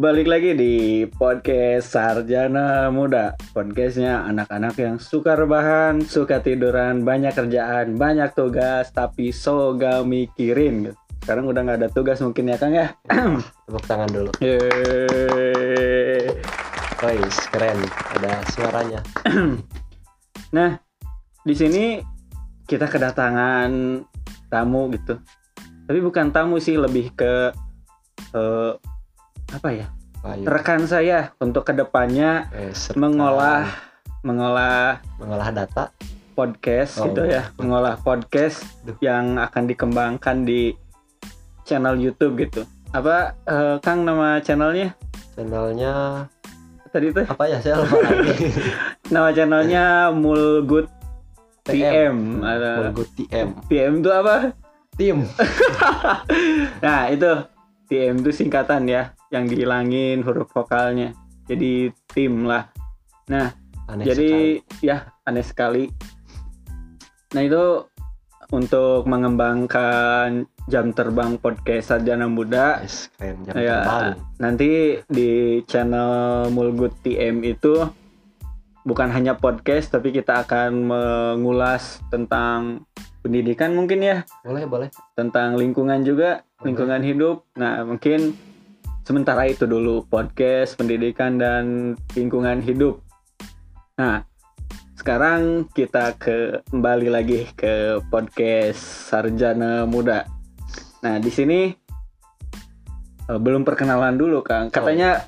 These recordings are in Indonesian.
Balik lagi di podcast Sarjana Muda Podcastnya anak-anak yang suka rebahan, suka tiduran, banyak kerjaan, banyak tugas Tapi so gak mikirin. Sekarang udah gak ada tugas mungkin ya Kang ya Tepuk tangan dulu. Yeay. Guys, keren. Ada suaranya. Nah, di sini kita kedatangan tamu gitu. Tapi bukan tamu sih, lebih ke eh, apa ya? Bayu. Rekan saya untuk ke depannya Eh, mengolah mengolah mengolah data. podcast Oh. gitu ya, mengolah podcast Duh. yang akan dikembangkan di channel YouTube gitu. Apa eh, Kang nama channelnya? Channelnya Tadi tuh apa ya? Saya lupa lagi. nama channelnya Mulgut PM. Ada Mulgut TM. PM itu apa? Tim. Nah itu TM itu singkatan ya, yang dihilangin huruf vokalnya. Jadi tim lah. Nah Aneh jadi ya aneh sekali. Nah itu untuk mengembangkan jam terbang podcast Sarjana Muda. sekali. Keren. Jam Ya, terbang. nanti di channel Mulgut TM itu bukan hanya podcast tapi kita akan mengulas tentang pendidikan mungkin ya, Boleh, boleh. tentang lingkungan juga, Boleh. lingkungan hidup. Nah, mungkin sementara itu dulu podcast, pendidikan dan lingkungan hidup. Nah, sekarang kita ke kembali lagi ke podcast Sarjana Muda. Nah, di sini eh, belum perkenalan dulu, Kang. Katanya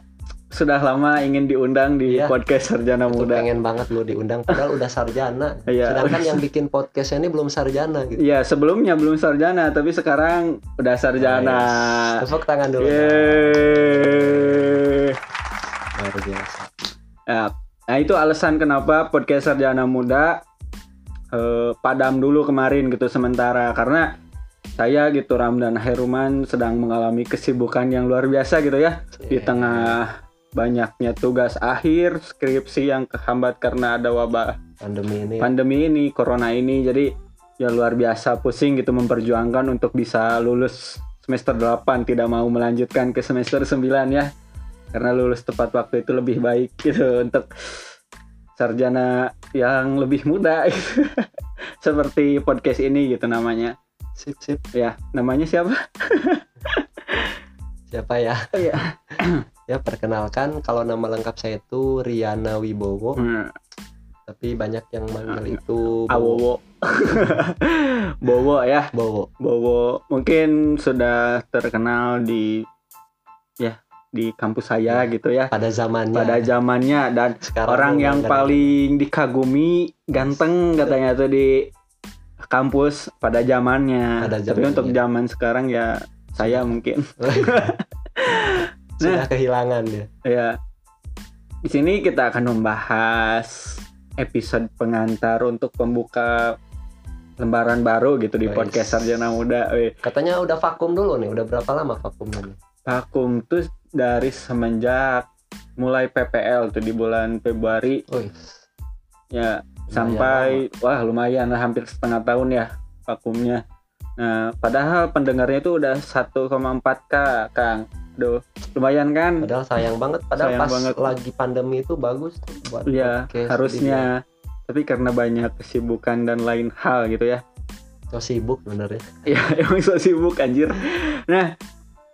sudah lama ingin diundang di Iya. podcast Sarjana Muda. pengen banget lu diundang padahal udah sarjana. Iya. Sedangkan yang bikin podcast ini belum sarjana gitu. Iya, sebelumnya belum sarjana, tapi sekarang udah sarjana. Guys, Tepuk tangan dulu. Yeay. Luar biasa. Nah, nah, itu alasan kenapa podcast Sarjana Muda eh, padam dulu kemarin gitu sementara karena saya gitu Ramdan Heruman sedang mengalami kesibukan yang luar biasa gitu ya di Iya. tengah banyaknya tugas akhir skripsi yang kehambat karena ada wabah pandemi ini. pandemi ini corona ini jadi ya luar biasa pusing gitu memperjuangkan untuk bisa lulus semester 8 tidak mau melanjutkan ke semester 9 ya karena lulus tepat waktu itu lebih baik gitu untuk sarjana yang lebih muda gitu. seperti podcast ini gitu namanya Sip, sip. ya namanya siapa Siapa ya? Iya. ya perkenalkan kalau nama lengkap saya itu Riana Wibowo. Hmm, tapi banyak yang manggil itu Awowo Bowo. Ya? Bowo. Bowo. Mungkin sudah terkenal di ya di kampus saya gitu ya. pada zamannya. Pada zamannya. Dan sekarang orang yang paling dikagumi ganteng katanya tuh di kampus pada zamannya. Pada Tapi zamannya. untuk zaman sekarang ya saya mungkin sudah kehilangan ya ya di sini kita akan membahas episode pengantar untuk pembuka lembaran baru gitu di podcast Sarjana Muda. Weh, katanya udah vakum dulu nih udah berapa lama vakumnya nih? vakum tuh dari semenjak mulai PPL tuh di bulan Februari Wih, ya sampai wah lumayan lah hampir setengah tahun ya vakumnya. Nah, padahal pendengarnya itu udah 1,4k, Kang. Duh, lumayan kan? padahal sayang banget padahal Sayang pas banget. lagi pandemi itu bagus tuh buat Iya, harusnya. Tapi karena banyak kesibukan dan lain hal gitu ya. so sibuk bener ya Ya, emang so sibuk anjir. Nah,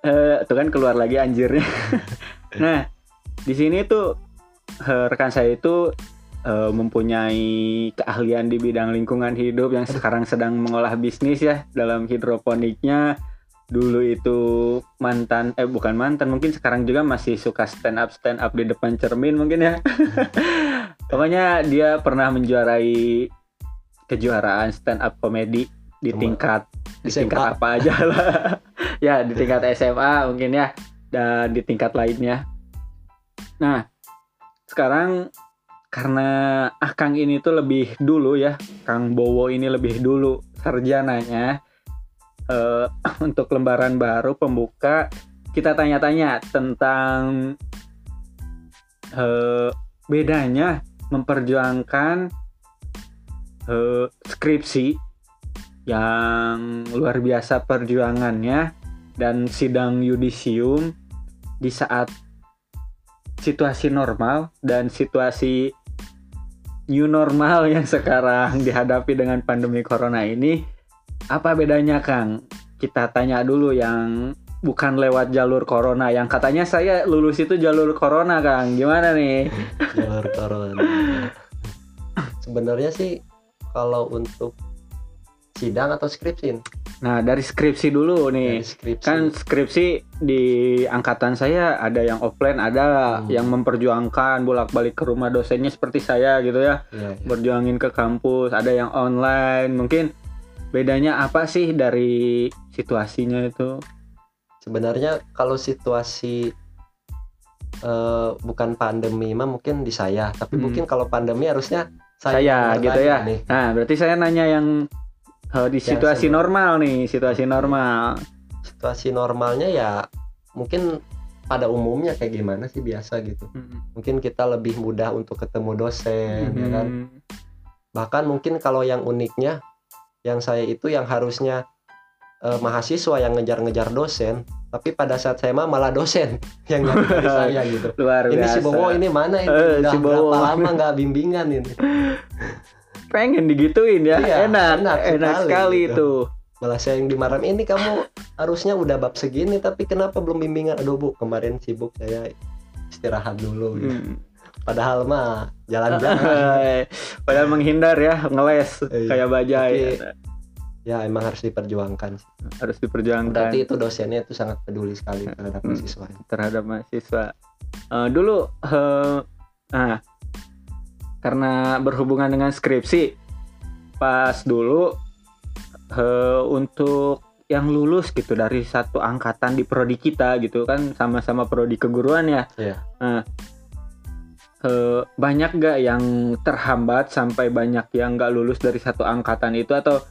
eh tuh kan keluar lagi anjirnya. nah, di sini tuh eh, rekan saya itu eh, mempunyai keahlian di bidang lingkungan hidup yang sekarang sedang mengolah bisnis ya dalam hidroponiknya. Dulu itu mantan eh bukan mantan, mungkin sekarang juga masih suka stand up stand up di depan cermin mungkin ya. Pokoknya dia pernah menjuarai kejuaraan stand up komedi di Cuma tingkat di SMA. tingkat apa aja lah ya di tingkat SMA mungkin ya dan di tingkat lainnya nah sekarang karena ah Kang ini tuh lebih dulu ya Kang Bowo ini lebih dulu sarjananya eh, untuk lembaran baru pembuka kita tanya-tanya tentang eh, bedanya memperjuangkan eh, skripsi yang luar biasa perjuangannya dan sidang yudisium di saat situasi normal dan situasi new normal yang sekarang dihadapi dengan pandemi corona ini apa bedanya Kang? Kita tanya dulu yang bukan lewat jalur corona yang katanya saya lulus itu jalur corona Kang. Gimana nih? jalur corona sebenarnya sih kalau untuk sidang atau skripsi Nah, dari skripsi dulu nih. dari skripsi Kan skripsi di angkatan saya ada yang offline, ada Hmm. yang memperjuangkan bolak-balik ke rumah dosennya seperti saya gitu ya. Iya, iya. Berjuangin ke kampus, ada yang online. Mungkin bedanya apa sih dari situasinya itu? sebenarnya kalau situasi eh, bukan pandemi mah mungkin di saya tapi Hmm. mungkin kalau pandemi harusnya Saya, yang gitu ya. nih. Nah, berarti saya nanya yang eh, di Yang situasi sebelum- normal nih, situasi normal. situasi normalnya ya mungkin pada umumnya kayak gimana sih biasa gitu Hmm. mungkin kita lebih mudah untuk ketemu dosen ya kan Hmm. bahkan mungkin kalau yang uniknya yang saya itu yang harusnya eh, mahasiswa yang ngejar-ngejar dosen tapi pada saat saya mah malah dosen yang nyari saya gitu Luar ini biasa. si Bowo ini mana ini Eh, udah si Bowo. berapa lama nggak bimbingan ini pengen digituin ya. Iya, enak, enak enak, sekali sekali gitu. tuh. malah saya yang dimarahin ini kamu harusnya udah bab segini tapi kenapa belum bimbingan aduh bu kemarin sibuk saya istirahat dulu gitu. Hmm. Padahal mah jalan-jalan Padahal menghindar ya, ngeles Iya. kayak bajai. ya emang harus diperjuangkan sih. Harus diperjuangkan berarti itu dosennya itu sangat peduli sekali terhadap Hmm. mahasiswa terhadap mahasiswa. Eh, dulu eh, nah karena berhubungan dengan skripsi pas dulu eh, untuk yang lulus gitu dari satu angkatan di prodi kita gitu kan sama-sama prodi keguruan ya. Iya. Nah, eh, banyak gak yang terhambat sampai banyak yang gak lulus dari satu angkatan itu atau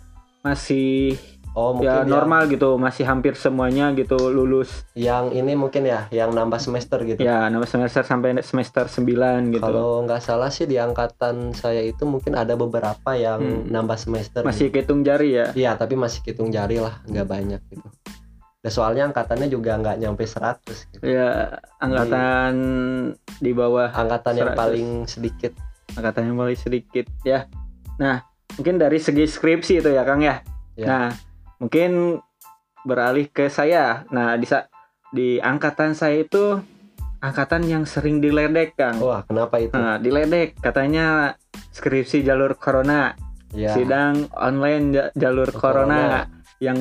masih oh mungkin ya. yang, normal gitu masih hampir semuanya gitu lulus? Yang ini mungkin ya yang nambah semester gitu. Ya nama semester sampai semester 9 gitu. Kalau nggak salah sih di angkatan saya itu mungkin ada beberapa yang Hmm. nambah semester masih hitung jari ya? Iya, tapi masih hitung jari lah, nggak banyak gitu. Dan soalnya angkatannya juga nggak nyampe 100 gitu. ya angkatan di bawah Angkatan yang 100. paling sedikit. angkatan yang paling sedikit ya nah mungkin dari segi skripsi itu ya Kang ya Ya. nah mungkin beralih ke saya nah di sa- di angkatan saya itu angkatan yang sering diledek Kang Wah, kenapa itu? Nah, diledek katanya skripsi jalur corona, ya, sidang online ja- jalur corona, Corona. yang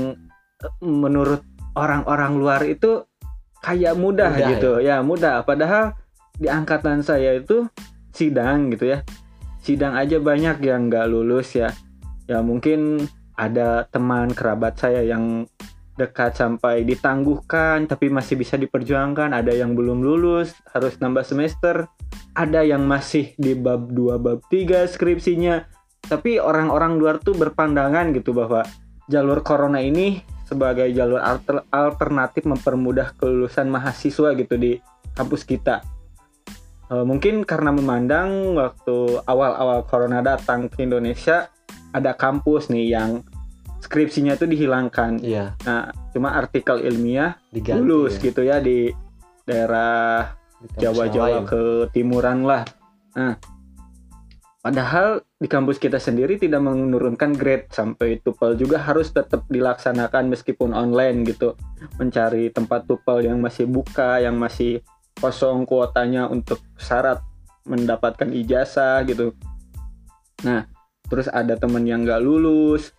menurut orang-orang luar itu kayak mudah, Mudah, gitu. Ya. mudah. Padahal di angkatan saya itu sidang gitu ya. Sidang aja banyak yang nggak lulus ya. Ya mungkin ada teman kerabat saya yang dekat sampai ditangguhkan tapi masih bisa diperjuangkan ada yang belum lulus harus nambah semester ada yang masih di bab 2 bab 3 skripsinya tapi orang-orang luar tuh berpandangan gitu bahwa jalur corona ini sebagai jalur alter- alternatif mempermudah kelulusan mahasiswa gitu di kampus kita Eh, mungkin karena memandang waktu awal-awal corona datang ke Indonesia ada kampus nih yang skripsinya itu dihilangkan Iya, Nah, cuma artikel ilmiah diganti. lulus ya, gitu ya di daerah Jawa-Jawa ke timuran lah. Nah, padahal di kampus kita sendiri tidak menurunkan grade sampai tupel juga harus tetap dilaksanakan meskipun online gitu. Mencari tempat tupel yang masih buka, yang masih kosong kuotanya untuk syarat mendapatkan ijazah gitu. Nah, terus ada temen yang nggak lulus,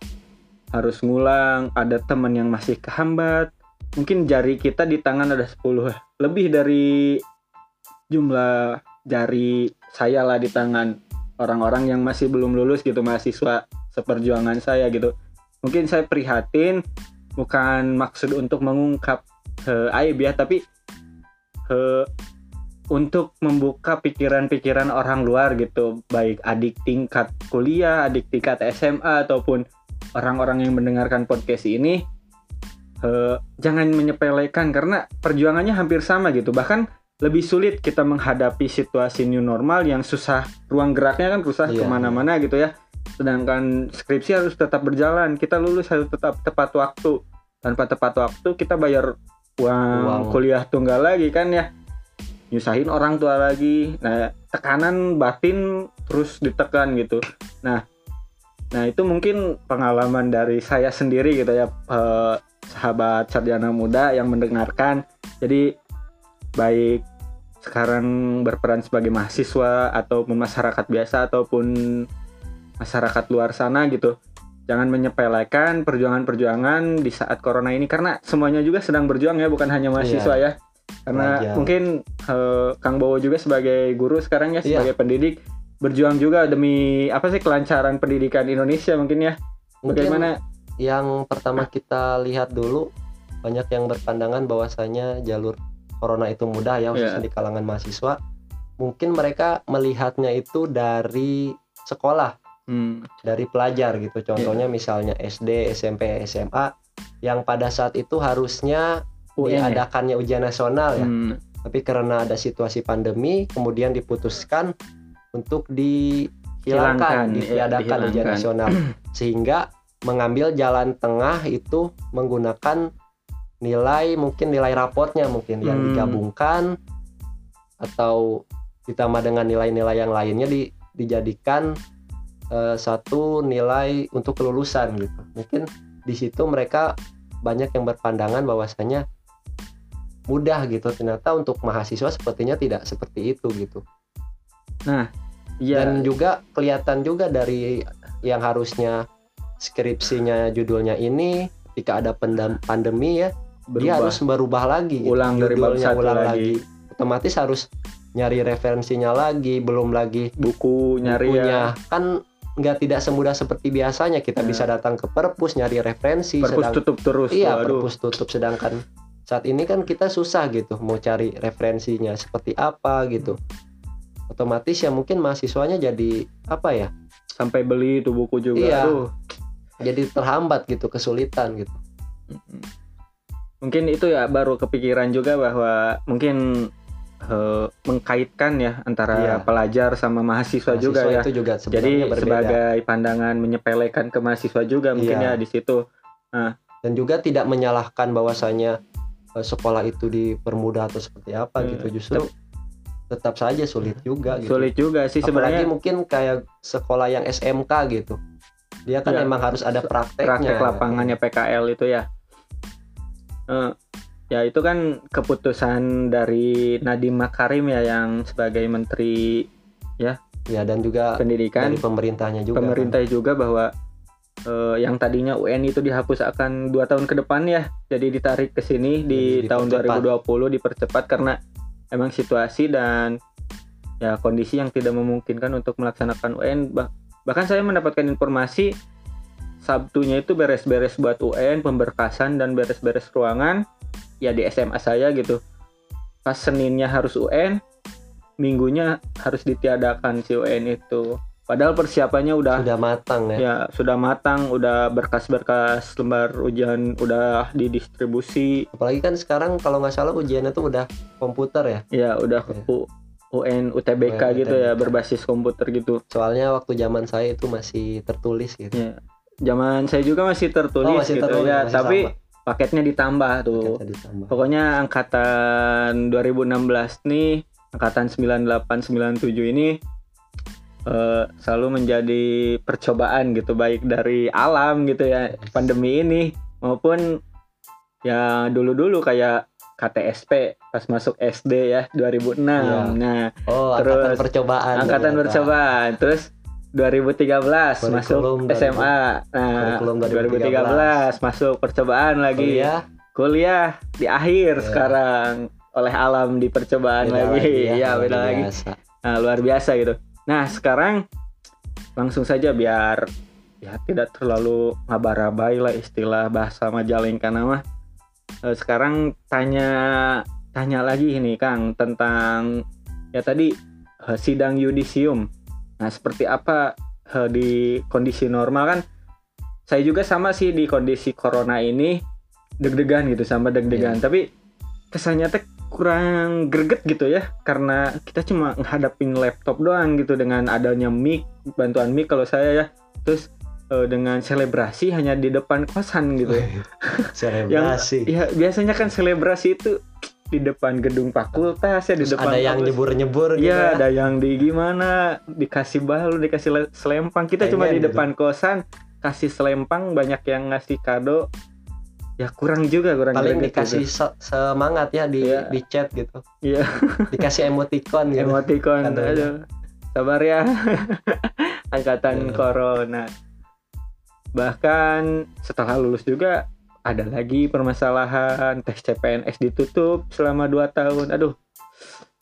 harus ngulang, ada temen yang masih kehambat. Mungkin jari kita di tangan ada 10 lebih dari jumlah jari saya lah di tangan orang-orang yang masih belum lulus gitu mahasiswa seperjuangan saya gitu. Mungkin saya prihatin bukan maksud untuk mengungkap eh, aib ya tapi eh, untuk membuka pikiran-pikiran orang luar gitu baik adik tingkat kuliah adik tingkat SMA ataupun orang-orang yang mendengarkan podcast ini eh, jangan menyepelekan karena perjuangannya hampir sama gitu. Bahkan lebih sulit kita menghadapi situasi new normal yang susah ruang geraknya kan susah Iya. ke mana-mana gitu ya. Sedangkan skripsi harus tetap berjalan kita lulus harus tetap tepat waktu. Tanpa tepat waktu kita bayar uang, Uang. kuliah tunggal lagi kan ya. Nyusahin orang tua lagi. Nah tekanan batin terus ditekan gitu. Nah nah itu mungkin pengalaman dari saya sendiri gitu ya eh, sahabat sarjana muda yang mendengarkan. Jadi baik sekarang berperan sebagai mahasiswa ataupun masyarakat biasa ataupun masyarakat luar sana gitu. Jangan menyepelekan perjuangan-perjuangan di saat corona ini karena semuanya juga sedang berjuang ya bukan hanya mahasiswa ya. Karena Pelajar. mungkin eh, Kang Bowo juga sebagai guru sekarang ya Iya. sebagai pendidik berjuang juga demi apa sih kelancaran pendidikan Indonesia mungkin ya. Mungkin bagaimana? yang pertama kita lihat dulu banyak yang berpandangan bahwasanya jalur corona itu mudah ya khususnya Iya. di kalangan mahasiswa mungkin mereka melihatnya itu dari sekolah hmm, dari pelajar gitu contohnya misalnya SD SMP SMA yang pada saat itu harusnya UN ya? diadakannya ujian nasional ya Hmm, tapi karena ada situasi pandemi kemudian diputuskan untuk dihilangkan Hilangkan, ditiadakan ya, ujian dihilangkan. nasional sehingga mengambil jalan tengah itu menggunakan nilai mungkin nilai rapotnya mungkin yang Hmm. digabungkan atau ditambah dengan nilai-nilai yang lainnya di- dijadikan eh, satu nilai untuk kelulusan gitu. Mungkin di situ mereka banyak yang berpandangan bahwasanya mudah gitu. Ternyata untuk mahasiswa sepertinya tidak seperti itu gitu. Iya. Dan juga kelihatan juga dari yang harusnya skripsinya judulnya ini ketika ada pandemi ya dia berubah. harus berubah lagi gitu. Ulang dari bab satu ulang lagi. otomatis harus nyari referensinya lagi belum lagi buku nyari bukunya ya kan nggak tidak semudah seperti biasanya kita Ya. bisa datang ke perpus nyari referensi perpus sedang- tutup terus iya tuh, aduh. perpus tutup sedangkan saat ini kan kita susah gitu mau cari referensinya seperti apa gitu otomatis ya mungkin mahasiswanya jadi apa ya sampai beli tuh buku juga Iya. aduh jadi terhambat gitu kesulitan gitu. Mungkin itu ya baru kepikiran juga bahwa mungkin eh, mengkaitkan ya antara Iya. pelajar sama mahasiswa, juga Mahasiswa ya. itu juga jadi berbeda. sebagai pandangan menyepelekan ke mahasiswa juga mungkin Iya. ya di situ. Dan juga tidak menyalahkan bahwasanya eh, sekolah itu dipermudah atau seperti apa Hmm. gitu. Justru tetap saja sulit juga gitu. Sulit juga sih apalagi sebenarnya. mungkin kayak sekolah yang SMK gitu. Dia kan Iya. emang harus ada prakteknya. Praktek lapangannya PKL itu ya Eh, ya itu kan keputusan dari Nadiem Makarim ya yang sebagai menteri ya dan juga pendidikan dari pemerintahnya juga kan. pemerintah juga bahwa eh, yang tadinya UN itu dihapus akan dua tahun ke depan ya jadi ditarik ke sini di Jadi tahun dipercepat. 2020 dipercepat karena emang situasi dan ya kondisi yang tidak memungkinkan untuk melaksanakan UN Bah- bahkan saya mendapatkan informasi Sabtunya itu beres-beres buat UN pemberkasan dan beres-beres ruangan ya di SMA saya gitu. Pas Seninnya harus UN minggunya harus ditiadakan si UN itu. Padahal persiapannya udah sudah matang ya? Ya sudah matang udah berkas-berkas lembar ujian udah didistribusi. Apalagi kan sekarang kalau nggak salah ujiannya tuh udah komputer ya? Ya udah Iya. U- UN UTBK UN, gitu ya UTBK. berbasis komputer gitu. Soalnya waktu zaman saya itu masih tertulis gitu. Ya zaman saya juga masih tertulis Oh, masih gitu tertulis, ya masih tapi sama. paketnya ditambah tuh Ternyata ditambah. pokoknya angkatan 2016 nih angkatan 98 97 ini eh, selalu menjadi percobaan gitu baik dari alam gitu ya pandemi ini maupun ya dulu-dulu kayak KTSP pas masuk SD ya 2006 Iya. nah oh angkatan terus percobaan angkatan ternyata. percobaan terus 2013 masuk Kurikulum SMA nah Kurikulum 2013 masuk percobaan lagi. Kuliah, kuliah di akhir Iya. sekarang oleh alam di percobaan beda lagi, ya, ya luar beda lagi. biasa. nah, luar biasa gitu. Nah sekarang langsung saja biar ya tidak terlalu ngabarabai lah istilah bahasa majalengka nama. Eh, sekarang tanya tanya lagi ini Kang tentang ya tadi eh, sidang yudisium nah seperti apa eh, di kondisi normal kan saya juga sama sih di kondisi corona ini deg-degan gitu sama deg-degan. Tapi kesannya teh kurang greget gitu ya karena kita cuma ngadapin laptop doang gitu dengan adanya mic bantuan mic kalau saya ya. Terus eh, dengan selebrasi hanya di depan kosan gitu ya. Selebrasi. ya biasanya kan selebrasi itu di depan gedung fakultas ya di Terus depan ada yang nyebur-nyebur gitu Iya, ya. ada yang di gimana dikasih balu, dikasih le- selempang. Kita cuma di gitu. depan kosan kasih selempang, banyak yang ngasih kado. Ya kurang juga, kurang Paling dikasih gitu. se- semangat ya di Iya. di chat gitu. Iya. Dikasih emoticon gitu. emoticon. Aduh. Sabar ya. Angkatan Iya. corona. Bahkan setelah lulus juga ada lagi permasalahan tes CPNS ditutup selama 2 tahun. Aduh.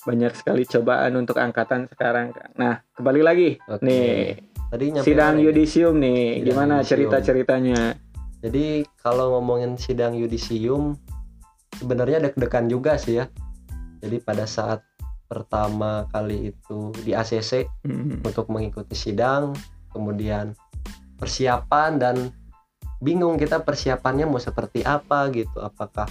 Banyak sekali cobaan untuk angkatan sekarang. Nah, kembali lagi. Oke. Nih, Tadi sidang ya? yudisium nih. Sidang Gimana yudisium. cerita-ceritanya? Jadi kalau ngomongin sidang yudisium sebenarnya deg-degan juga sih ya. Jadi pada saat pertama kali itu di ACC Hmm. untuk mengikuti sidang, kemudian persiapan dan bingung kita persiapannya mau seperti apa gitu. Apakah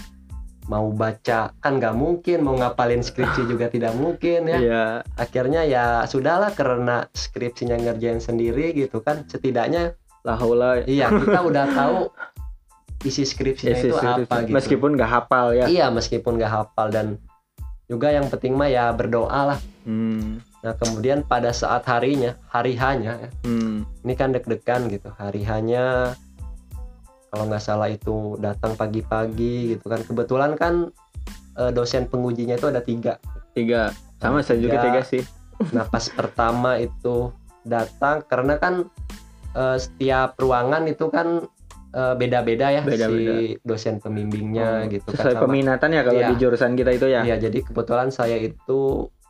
mau baca kan nggak mungkin, mau ngapalin skripsi juga tidak mungkin ya. Iya. Akhirnya ya sudahlah karena skripsinya ngerjain sendiri gitu kan. Setidaknya Lah haula. Iya, kita udah tahu isi skripsinya Isi itu skripsi. apa gitu. Meskipun nggak hafal ya. Iya, meskipun nggak hafal dan juga yang penting mah ya berdoa lah. Hmm. Nah, kemudian pada saat harinya, hari hanya, ya, Hmm. ini kan deg-degan gitu. Hari hanya kalau nggak salah itu datang pagi-pagi gitu kan. Kebetulan kan eh, dosen pengujinya itu ada tiga. Tiga. Sama saya juga Tiga. sih. Nah, pas pertama itu datang karena kan eh, setiap ruangan itu kan eh, beda-beda ya Beda-beda. si dosen pembimbingnya Oh, gitu kan Sesuai sama- peminatan ya kalau Iya. di jurusan kita itu ya. Iya, jadi kebetulan saya itu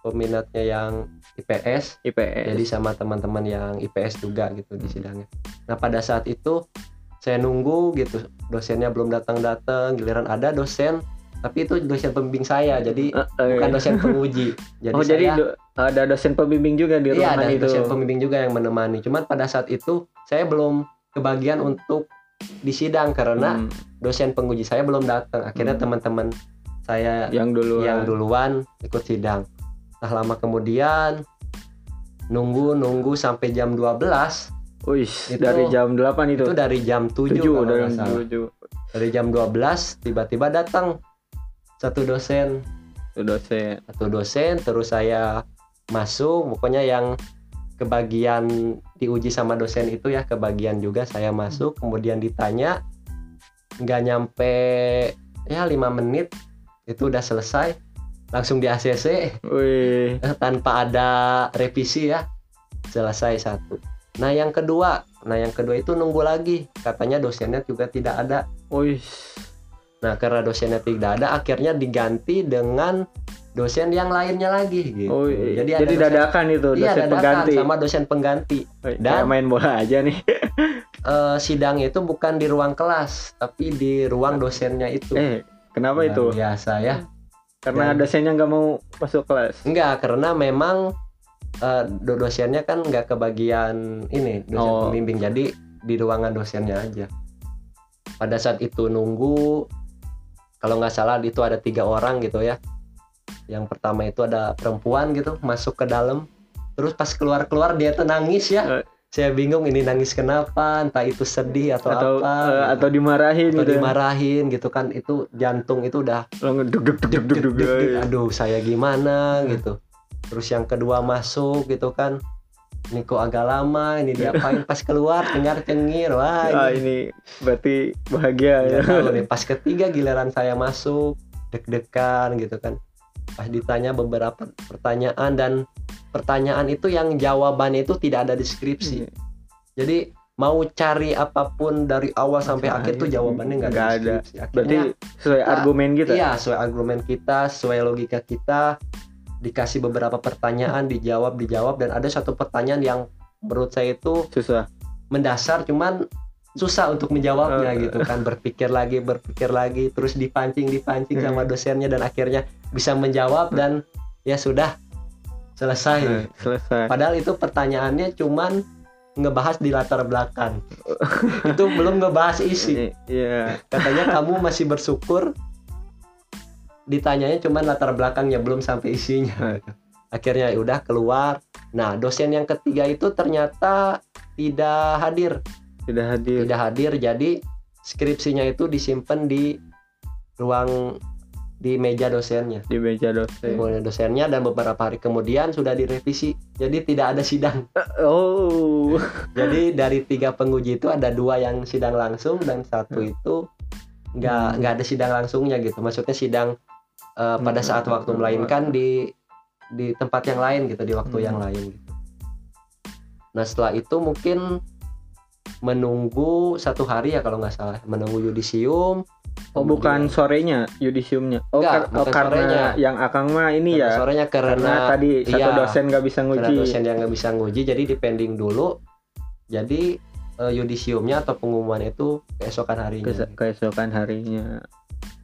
peminatnya yang IPS, IPS. jadi sama teman-teman yang IPS juga gitu di sidangnya. Nah, pada saat itu saya nunggu gitu, dosennya belum datang-datang, giliran ada dosen, tapi itu dosen pembimbing saya, jadi Eh, eh, bukan dosen penguji. Jadi oh jadi saya do- ada dosen pembimbing juga di iya ruangan ada itu. dosen pembimbing juga yang menemani. Cuman pada saat itu saya belum kebagian untuk di sidang karena Hmm, dosen penguji saya belum datang. Akhirnya Hmm. teman-teman saya yang dulu yang duluan ikut sidang. Nah, lama kemudian nunggu nunggu sampai jam 12 Wih, Itu- dari jam 8 itu. itu dari jam 7 7 kalau dari jam salah. 7 Dari jam 12 tiba-tiba datang satu dosen, itu dosen. satu dosen terus saya masuk. Pokoknya yang kebagian diuji sama dosen itu ya kebagian juga saya masuk. Kemudian ditanya nggak nyampe ya lima menit. Itu udah selesai. Langsung di ACC Wih, tanpa ada revisi ya. Selesai satu nah yang kedua nah yang kedua itu nunggu lagi katanya dosennya juga tidak ada wih. nah karena dosennya tidak ada akhirnya diganti dengan dosen yang lainnya lagi gitu Oh, iya. jadi jadi, ada dosen, dadakan itu iya dosen dadakan pengganti. sama dosen pengganti Dan- kayak main bola aja nih. Eh, sidang itu bukan di ruang kelas tapi di ruang dosennya itu Eh, kenapa Luar itu? biasa ya Karena Dan- dosennya nggak mau masuk kelas. Enggak, karena memang eh, do- dosennya kan nggak kebagian ini dosen Oh. pembimbing, jadi di ruangan dosennya aja. Pada saat itu nunggu, kalau nggak salah itu ada tiga orang gitu ya. Yang pertama itu ada perempuan gitu masuk ke dalam, terus pas keluar keluar dia tuh nangis ya. Eh. Saya bingung ini nangis kenapa, entah itu sedih atau, atau apa, eh, gitu. atau dimarahin atau gitu. dimarahin gitu kan itu jantung itu udah. Deg, deg, deg. aduh saya gimana gitu terus yang kedua masuk gitu kan. Ini kok agak lama ini diapain? Pas keluar dengar cengir wah Ah, ini ini berarti bahagia ya. tahu nih pas ketiga giliran saya masuk deg-degan gitu kan. Pas ditanya beberapa pertanyaan dan pertanyaan itu yang jawabannya itu tidak ada deskripsi. Hmm. jadi mau cari apa pun dari awal sampai Sampai akhir tuh jawabannya nggak ada deskripsi. Berarti Akhirnya- sesuai Nah, argumen kita. Iya, sesuai argumen kita, sesuai logika kita, dikasih beberapa pertanyaan, dijawab, dijawab, dan ada satu pertanyaan yang menurut saya itu Susah. mendasar, cuman susah untuk menjawabnya Eh. gitu kan, berpikir lagi, berpikir lagi, terus dipancing, dipancing sama Hmm. dosennya, dan akhirnya bisa menjawab dan ya sudah selesai. Eh, selesai. Padahal itu pertanyaannya cuman ngebahas di latar belakang, itu belum ngebahas isi Iya. katanya kamu masih bersyukur ditanyanya cuman latar belakangnya belum sampai isinya akhirnya ya udah keluar nah dosen yang ketiga itu ternyata tidak hadir Tidak hadir. tidak hadir jadi skripsinya itu disimpan di ruang di meja dosennya di meja dosen. di meja dosennya dan beberapa hari kemudian sudah direvisi jadi tidak ada sidang Oh. jadi dari tiga penguji itu ada dua yang sidang langsung dan satu itu nggak Hmm. nggak ada sidang langsungnya gitu maksudnya sidang eh, pada Hmm. saat waktu melainkan di di tempat yang lain gitu di waktu Hmm. yang lain gitu nah setelah itu mungkin menunggu satu hari ya kalau nggak salah menunggu yudisium Oh bukan sorenya yudisiumnya. Oh, Enggak, kar- oh, karena sorenya. yang akang mah ini Karena ya. sorenya Karena karena tadi satu iya, dosen nggak bisa karena nguji. dosen yang nggak bisa nguji jadi dipending dulu jadi eh, yudisiumnya atau pengumuman itu keesokan harinya Kes- keesokan harinya.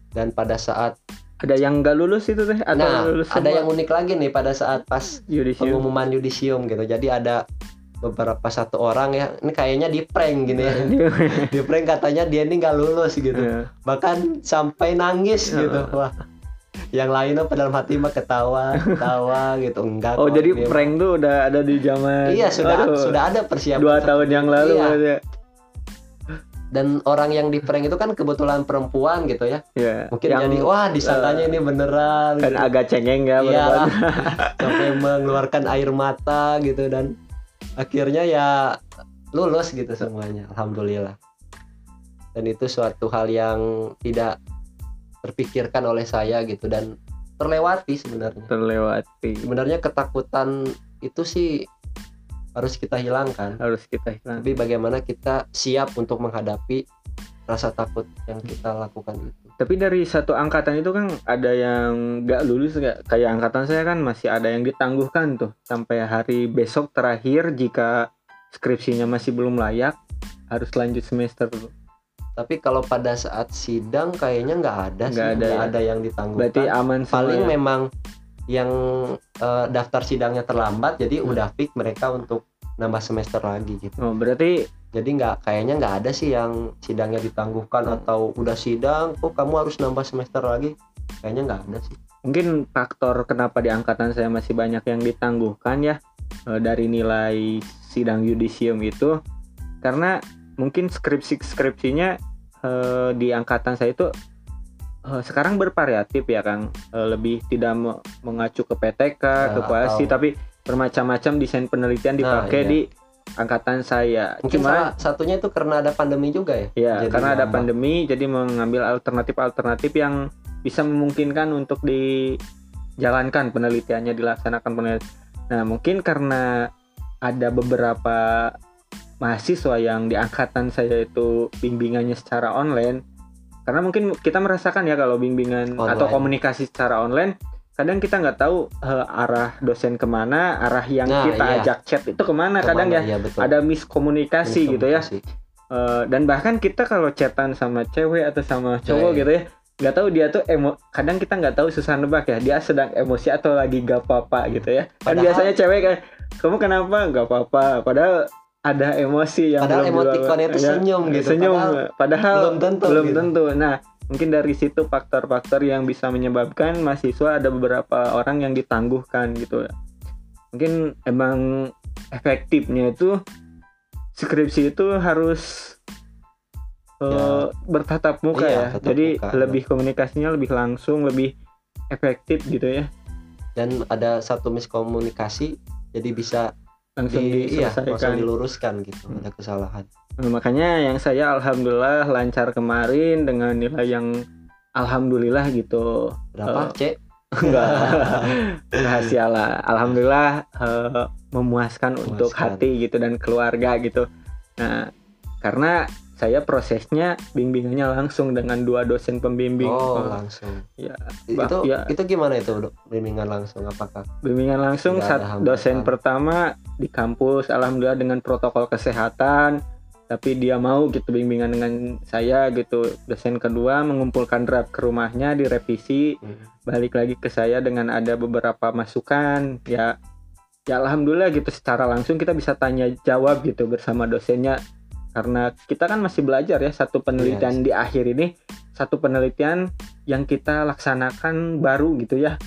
dan pada saat Ada yang nggak lulus itu teh? Atau nah lulus ada semua? yang unik lagi nih pada saat pas yudisium. pengumuman yudisium gitu jadi ada beberapa satu orang ya ini kayaknya di prank gini ya di prank katanya dia ini nggak lulus gitu Iya. bahkan sampai nangis Iya. gitu wah yang lainnya pada dalam hati mah ketawa ketawa gitu enggak Oh kok, jadi prank tuh udah ada di zaman iya sudah Aduh, sudah ada persiapan dua tahun yang lalu Iya. ya. Dan orang yang di prank itu kan kebetulan perempuan gitu ya. Ya, mungkin yang jadi wah disangkanya ini beneran. kan gitu. agak cengeng ya Iya, beneran. sampai mengeluarkan air mata gitu dan akhirnya ya lulus gitu semuanya alhamdulillah. Dan itu suatu hal yang tidak terpikirkan oleh saya gitu dan terlewati sebenarnya. Terlewati. Sebenarnya ketakutan itu sih harus kita hilangkan harus kita hilang. tapi bagaimana kita siap untuk menghadapi rasa takut yang kita lakukan itu Tapi dari satu angkatan itu kan ada yang nggak lulus nggak kayak angkatan saya kan masih ada yang ditangguhkan tuh sampai hari besok terakhir jika skripsinya masih belum layak harus lanjut semester dulu. tapi kalau pada saat sidang kayaknya nggak ada sih Nggak ada ya. ada yang ditangguhkan Berarti aman paling ya? memang yang eh, daftar sidangnya terlambat jadi Hmm. udah fix mereka untuk nambah semester lagi gitu Oh, berarti jadi nggak kayaknya nggak ada sih yang sidangnya ditangguhkan Hmm. atau udah sidang kok kamu harus nambah semester lagi kayaknya nggak ada sih mungkin faktor kenapa di angkatan saya masih banyak yang ditangguhkan ya eh, dari nilai sidang yudisium itu karena mungkin skripsi-skripsinya eh, di angkatan saya itu eh, sekarang bervariatif ya Kang. Eh, lebih tidak me- mengacu ke PTK ke Nah, koalisi atau- tapi bermacam-macam desain penelitian Nah, dipakai iya. di angkatan saya. Mungkin cuma salah satunya itu karena ada pandemi juga ya? Ya, Jadi karena ada pandemi, jadi mengambil alternatif-alternatif yang bisa memungkinkan untuk dijalankan penelitiannya, dilaksanakan penelitian. Nah, mungkin karena ada beberapa mahasiswa yang di angkatan saya itu bimbingannya secara online, karena mungkin kita merasakan ya kalau bimbingan Online. atau komunikasi secara online, kadang kita nggak tahu eh, arah dosen ke mana, arah yang Nah, kita iya. ajak chat itu ke mana, kadang Ke mana? ya Iya, betul. ada miskomunikasi gitu ya. Miskomunikasi. Eh, dan bahkan kita kalau chatan sama cewek atau sama cowok Iya, iya. gitu ya nggak tahu dia tuh emo kadang kita nggak tahu susah nebak ya dia sedang emosi atau lagi gak apa-apa gitu ya kan Padahal- biasanya cewek kan kamu kenapa nggak apa-apa padahal ada emosi yang Padahal emotikonnya itu ya, senyum gitu. senyum. Padahal padahal, belum tentu belum gitu. tentu. Nah mungkin dari situ faktor-faktor yang bisa menyebabkan mahasiswa ada beberapa orang yang ditangguhkan gitu. Ya mungkin emang efektifnya itu skripsi itu harus eh, bertatap muka Iya, ya. tatap jadi muka, lebih komunikasinya lebih langsung lebih efektif gitu ya. Dan ada satu miskomunikasi jadi bisa langsung di, iya, langsung diselesaikan diluruskan gitu Hmm. ada kesalahan Nah, makanya yang saya alhamdulillah lancar kemarin dengan nilai yang alhamdulillah gitu berapa Eh, cek enggak rahasia lah alhamdulillah eh, memuaskan untuk Memuaskan. hati gitu dan keluarga gitu nah karena saya prosesnya bimbingannya langsung dengan dua dosen pembimbing. Oh Eh, langsung. Ya, itu bah- ya. itu gimana itu bimbingan langsung apakah bimbingan langsung saat dosen pertama di kampus alhamdulillah dengan protokol kesehatan tapi dia mau gitu bimbingan dengan saya gitu. Dosen kedua mengumpulkan draft ke rumahnya direvisi Hmm. balik lagi ke saya dengan ada beberapa masukan. Ya ya alhamdulillah gitu secara langsung kita bisa tanya jawab gitu bersama dosennya karena kita kan masih belajar ya satu penelitian Yes. di akhir ini satu penelitian yang kita laksanakan baru gitu ya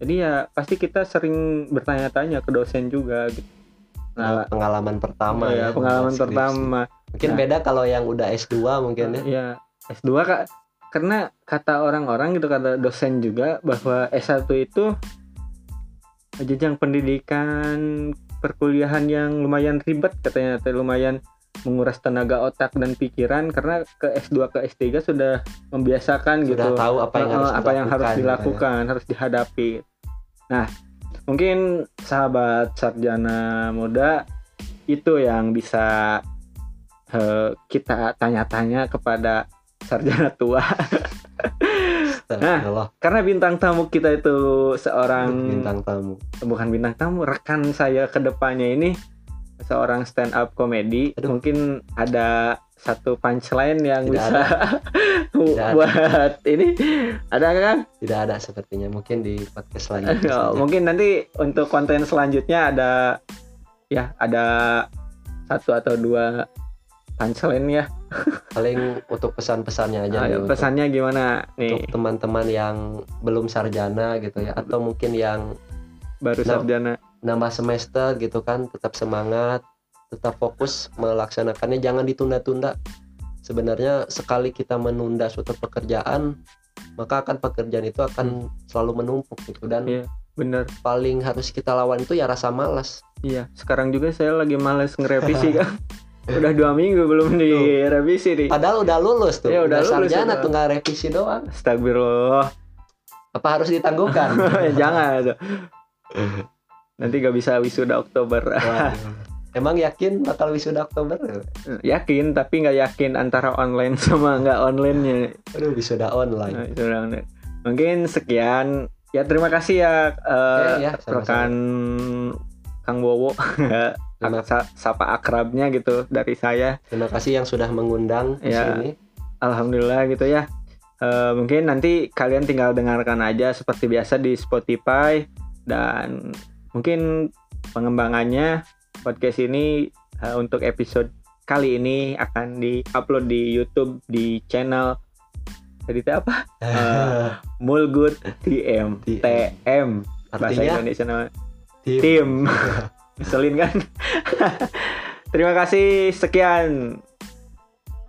jadi ya pasti kita sering bertanya-tanya ke dosen juga gitu nah pengalaman pertama ya, ya pengalaman skripsi. pertama mungkin Nah. beda kalau yang udah S2 mungkin ya ya S2 kak karena kata orang-orang gitu kata dosen juga bahwa S1 itu jenjang pendidikan perkuliahan yang lumayan ribet katanya lumayan menguras tenaga otak dan pikiran karena ke S2 ke S3 sudah membiasakan Sudah gitu tahu apa yang Eh, harus apa yang harus dilakukan, ya. harus dihadapi. Nah, mungkin sahabat sarjana muda itu yang bisa eh, kita tanya-tanya kepada sarjana tua Astagfirullah, karena bintang tamu kita itu seorang bintang tamu. bukan bintang tamu rekan saya ke depannya ini seorang stand up comedy Aduh. mungkin ada satu punchline yang Tidak bisa Tidak buat ini ada kan Tidak ada sepertinya. Mungkin di podcast selanjutnya. Ya, saja. mungkin nanti untuk konten selanjutnya ada ya ada satu atau dua punchline ya Paling untuk pesan-pesannya aja nih, Ayo, untuk- pesannya gimana nih untuk teman-teman yang belum sarjana gitu ya atau mungkin yang baru Nah, sarjana nambah semester gitu kan tetap semangat tetap fokus melaksanakannya jangan ditunda-tunda. Sebenarnya sekali kita menunda suatu pekerjaan maka akan pekerjaan itu akan selalu menumpuk gitu. Dan Iya. bener paling harus kita lawan itu ya rasa malas. Iya sekarang juga saya lagi males ngerevisi kan udah dua minggu belum direvisi nih. Padahal udah lulus tuh Iya, udah lulus, sarjana tuh nggak revisi doang. Astagfirullah. Apa harus ditangguhkan? Jangan. nanti gak bisa wisuda Oktober Waduh. emang yakin bakal wisuda Oktober yakin tapi nggak yakin antara online sama nggak onlinenya aduh wisuda online Nah, udah bener. Mungkin sekian. Ya terima kasih ya, eh, Ya, ya, sama-sama. rekan Kang Wowo. Terima- Sa- Sapa akrabnya gitu dari saya. terima kasih yang sudah mengundang di Ya. sini Alhamdulillah gitu ya. Eh, mungkin nanti kalian tinggal dengarkan aja seperti biasa di Spotify dan mungkin pengembangannya podcast ini eh, untuk episode kali ini akan di-upload di YouTube di channel tadi teh apa? Eh, Mulgut TM TM. Bahasa artinya? Indonesia nama tim. tim. Ngeselin kan? Terima kasih sekian.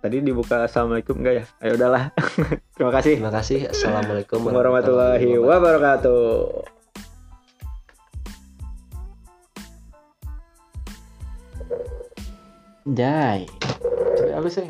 Tadi dibuka assalamualaikum enggak ya? Ayo udahlah. Terima kasih. Terima kasih. Assalamualaikum warahmatullahi wabarakatuh Die. Apa sih?